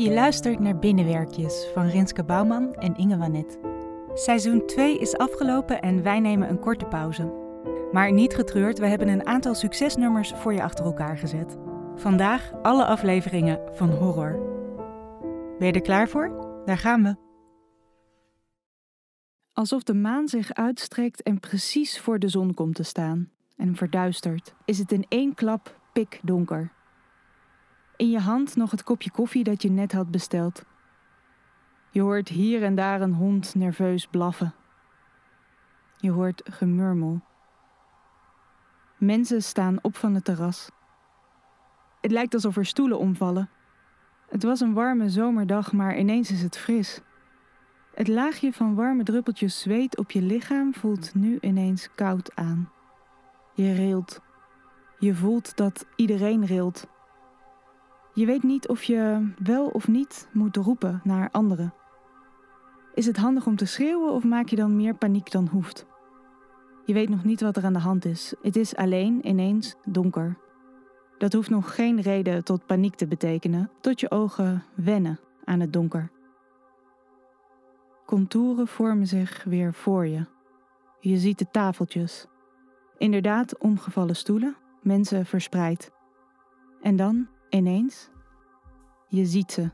Je luistert naar Binnenwerkjes van Renske Bouwman en Inge Wanet. Seizoen 2 is afgelopen en wij nemen een korte pauze. Maar niet getreurd, we hebben een aantal succesnummers voor je achter elkaar gezet. Vandaag alle afleveringen van Horror. Ben je er klaar voor? Daar gaan we. Alsof de maan zich uitstrekt en precies voor de zon komt te staan en verduistert, is het in één klap pikdonker. In je hand nog het kopje koffie dat je net had besteld. Je hoort hier en daar een hond nerveus blaffen. Je hoort gemurmel. Mensen staan op van het terras. Het lijkt alsof er stoelen omvallen. Het was een warme zomerdag, maar ineens is het fris. Het laagje van warme druppeltjes zweet op je lichaam voelt nu ineens koud aan. Je rilt. Je voelt dat iedereen rilt. Je weet niet of je wel of niet moet roepen naar anderen. Is het handig om te schreeuwen of maak je dan meer paniek dan hoeft? Je weet nog niet wat er aan de hand is. Het is alleen ineens donker. Dat hoeft nog geen reden tot paniek te betekenen, tot je ogen wennen aan het donker. Contouren vormen zich weer voor je. Je ziet de tafeltjes. Inderdaad, omgevallen stoelen, mensen verspreid. En dan, ineens, je ziet ze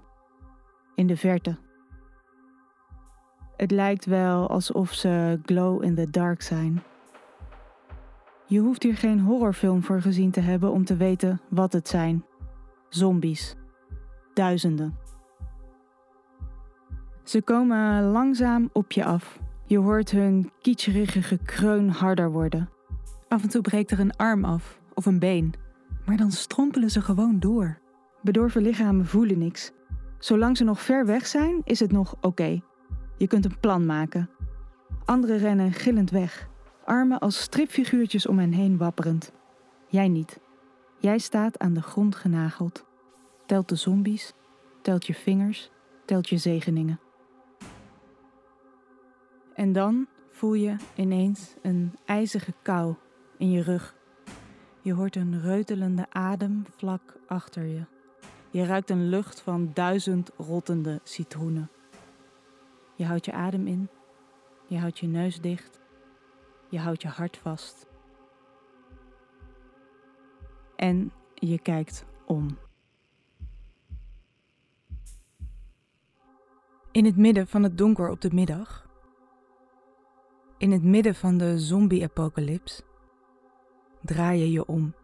in de verte. Het lijkt wel alsof ze glow in the dark zijn. Je hoeft hier geen horrorfilm voor gezien te hebben om te weten wat het zijn. Zombies. Duizenden. Ze komen langzaam op je af. Je hoort hun kietscherige gekreun harder worden. Af en toe breekt er een arm af of een been, maar dan strompelen ze gewoon door. Bedorven lichamen voelen niks. Zolang ze nog ver weg zijn, is het nog oké. Je kunt een plan maken. Anderen rennen gillend weg, armen als stripfiguurtjes om hen heen wapperend. Jij niet. Jij staat aan de grond genageld. Telt de zombies, telt je vingers, telt je zegeningen. En dan voel je ineens een ijzige kou in je rug. Je hoort een reutelende adem vlak achter je. Je ruikt een lucht van duizend rottende citroenen. Je houdt je adem in, je houdt je neus dicht, je houdt je hart vast. En je kijkt om. In het midden van het donker op de middag, in het midden van de zombie-apocalyps, draai je je om.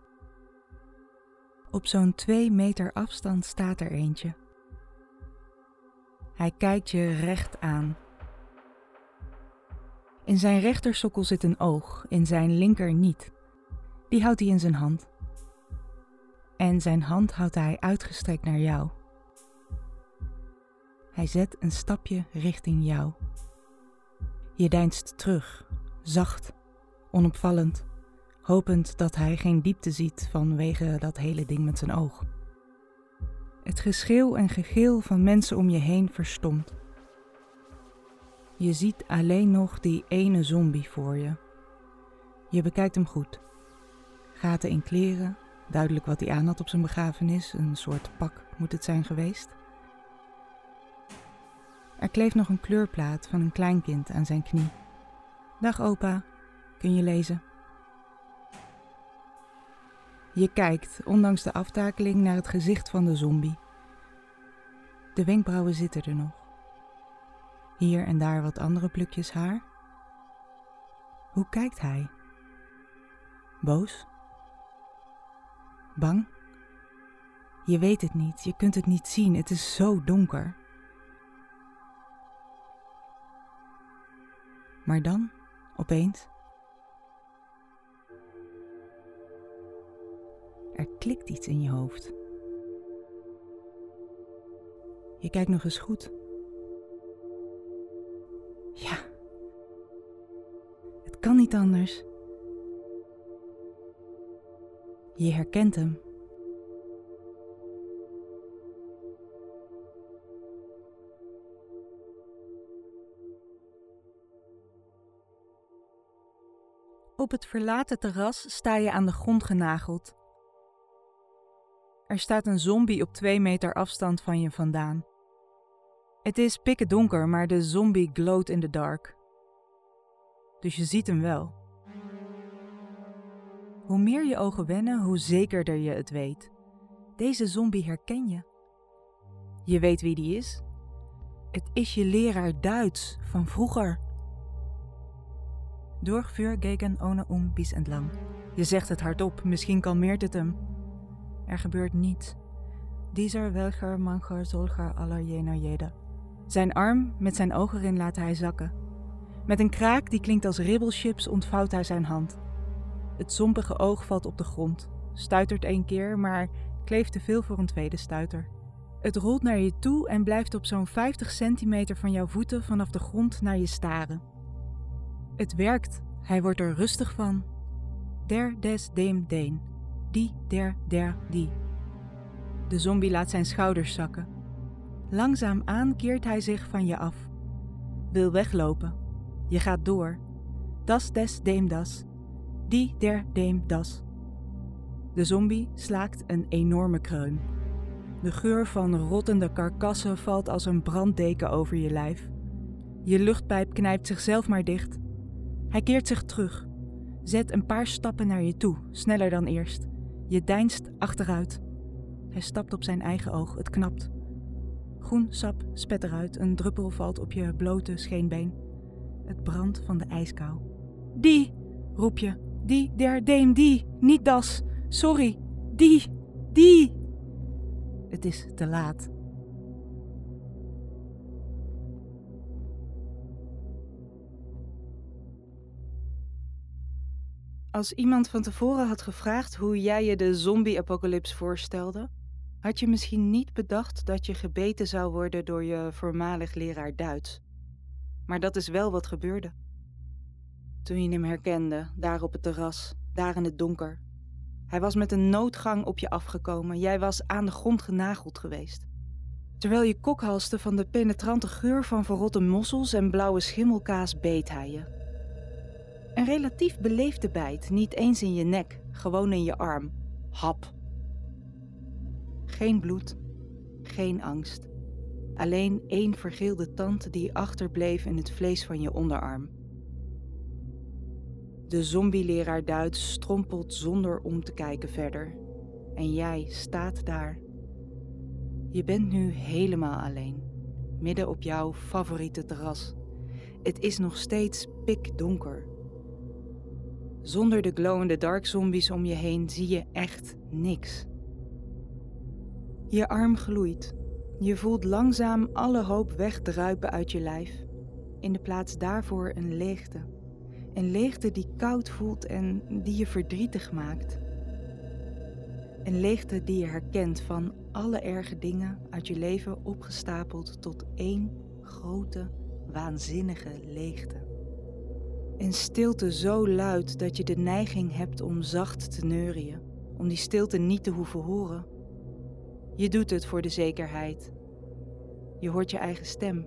Op zo'n twee meter afstand staat er eentje. Hij kijkt je recht aan. In zijn rechtersokkel zit een oog, in zijn linker niet. Die houdt hij in zijn hand. En zijn hand houdt hij uitgestrekt naar jou. Hij zet een stapje richting jou. Je deinst terug, zacht, onopvallend hopend dat hij geen diepte ziet vanwege dat hele ding met zijn oog. Het geschreeuw en gegil van mensen om je heen verstomt. Je ziet alleen nog die ene zombie voor je. Je bekijkt hem goed. Gaten in kleren, duidelijk wat hij aan had op zijn begrafenis, een soort pak moet het zijn geweest. Er kleeft nog een kleurplaat van een kleinkind aan zijn knie. Dag opa, kun je lezen? Je kijkt, ondanks de aftakeling, naar het gezicht van de zombie. De wenkbrauwen zitten er nog. Hier en daar wat andere plukjes haar. Hoe kijkt hij? Boos? Bang? Je weet het niet, je kunt het niet zien, het is zo donker. Maar dan, opeens, klikt iets in je hoofd. Je kijkt nog eens goed. Ja. Het kan niet anders. Je herkent hem. Op het verlaten terras sta je aan de grond genageld er staat een zombie op twee meter afstand van je vandaan. Het is pikken donker, maar de zombie gloat in the dark. Dus je ziet hem wel. Hoe meer je ogen wennen, hoe zekerder je het weet. Deze zombie herken je. Je weet wie die is. Het is je leraar Duits van vroeger. Durchvuur gegen ohne um bis entlang. Je zegt het hardop, misschien kalmeert het hem. Er gebeurt niets. Dieser welcher mancher solcher aller jener jeder. Zijn arm met zijn ogen erin laat hij zakken. Met een kraak die klinkt als ribbelchips ontvouwt hij zijn hand. Het zompige oog valt op de grond, stuitert één keer, maar kleeft te veel voor een tweede stuiter. Het rolt naar je toe en blijft op zo'n 50 centimeter van jouw voeten vanaf de grond naar je staren. Het werkt, hij wordt er rustig van. Der des dem deen, die der der die. De zombie laat zijn schouders zakken. Langzaam aan keert hij zich van je af. Wil weglopen. Je gaat door. Das des dem das. Die der dem das. De zombie slaakt een enorme kreun. De geur van rottende karkassen valt als een branddeken over je lijf. Je luchtpijp knijpt zichzelf maar dicht. Hij keert zich terug. Zet een paar stappen naar je toe, sneller dan eerst. Je deinst achteruit. Hij stapt op zijn eigen oog, het knapt. Groen sap spet eruit, een druppel valt op je blote scheenbeen. Het brandt van de ijskou. Die, roep je. Die, der, deem, die. Niet das. Sorry. Die, die. Het is te laat. Als iemand van tevoren had gevraagd hoe jij je de zombie-apocalyps voorstelde, had je misschien niet bedacht dat je gebeten zou worden door je voormalig leraar Duits. Maar dat is wel wat gebeurde. Toen je hem herkende, daar op het terras, daar in het donker. Hij was met een noodgang op je afgekomen, jij was aan de grond genageld geweest. Terwijl je kokhalste van de penetrante geur van verrotte mossels en blauwe schimmelkaas beet hij je. Een relatief beleefde bijt, niet eens in je nek, gewoon in je arm. Hap. Geen bloed, geen angst. Alleen één vergeelde tand die achterbleef in het vlees van je onderarm. De zombieleraar Duits strompelt zonder om te kijken verder. En jij staat daar. Je bent nu helemaal alleen, midden op jouw favoriete terras. Het is nog steeds pikdonker. Zonder de glowende dark zombies om je heen zie je echt niks. Je arm gloeit. Je voelt langzaam alle hoop wegdruipen uit je lijf. In de plaats daarvoor een leegte. Een leegte die koud voelt en die je verdrietig maakt. Een leegte die je herkent van alle erge dingen uit je leven opgestapeld tot één grote, waanzinnige leegte. Een stilte zo luid dat je de neiging hebt om zacht te neurien, om die stilte niet te hoeven horen. Je doet het voor de zekerheid. Je hoort je eigen stem.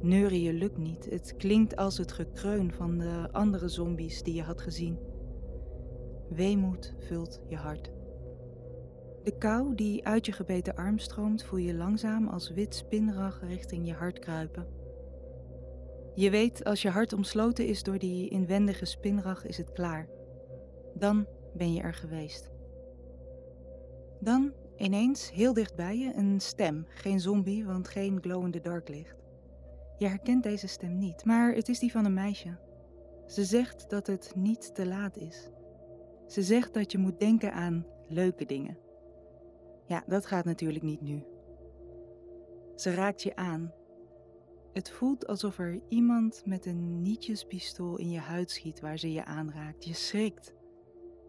Neurien lukt niet. Het klinkt als het gekreun van de andere zombies die je had gezien. Weemoed vult je hart. De kou die uit je gebeten arm stroomt, voel je langzaam als wit spinrag richting je hart kruipen. Je weet, als je hart omsloten is door die inwendige spinrag, is het klaar. Dan ben je er geweest. Dan, ineens, heel dicht bij je, een stem. Geen zombie, want geen glow-in-the-dark licht. Je herkent deze stem niet, maar het is die van een meisje. Ze zegt dat het niet te laat is. Ze zegt dat je moet denken aan leuke dingen. Ja, dat gaat natuurlijk niet nu. Ze raakt je aan het voelt alsof er iemand met een nietjespistool in je huid schiet waar ze je aanraakt. Je schrikt.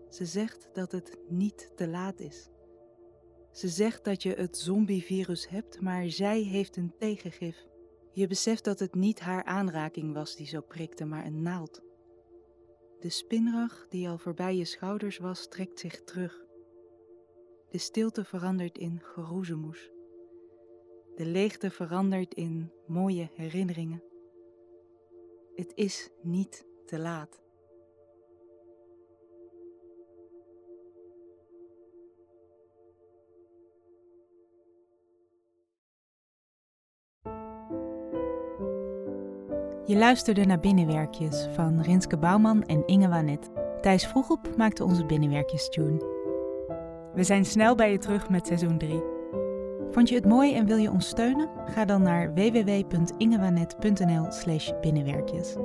Ze zegt dat het niet te laat is. Ze zegt dat je het zombievirus hebt, maar zij heeft een tegengif. Je beseft dat het niet haar aanraking was die zo prikte, maar een naald. De spinrag die al voorbij je schouders was, trekt zich terug. De stilte verandert in geroezemoes. De leegte verandert in mooie herinneringen. Het is niet te laat. Je luisterde naar Binnenwerkjes van Rinske Bouwman en Inge Wanet. Thijs Vroegop maakte onze Binnenwerkjes-tune. We zijn snel bij je terug met seizoen 3. Vond je het mooi en wil je ons steunen? Ga dan naar www.ingewanet.nl slash binnenwerkjes.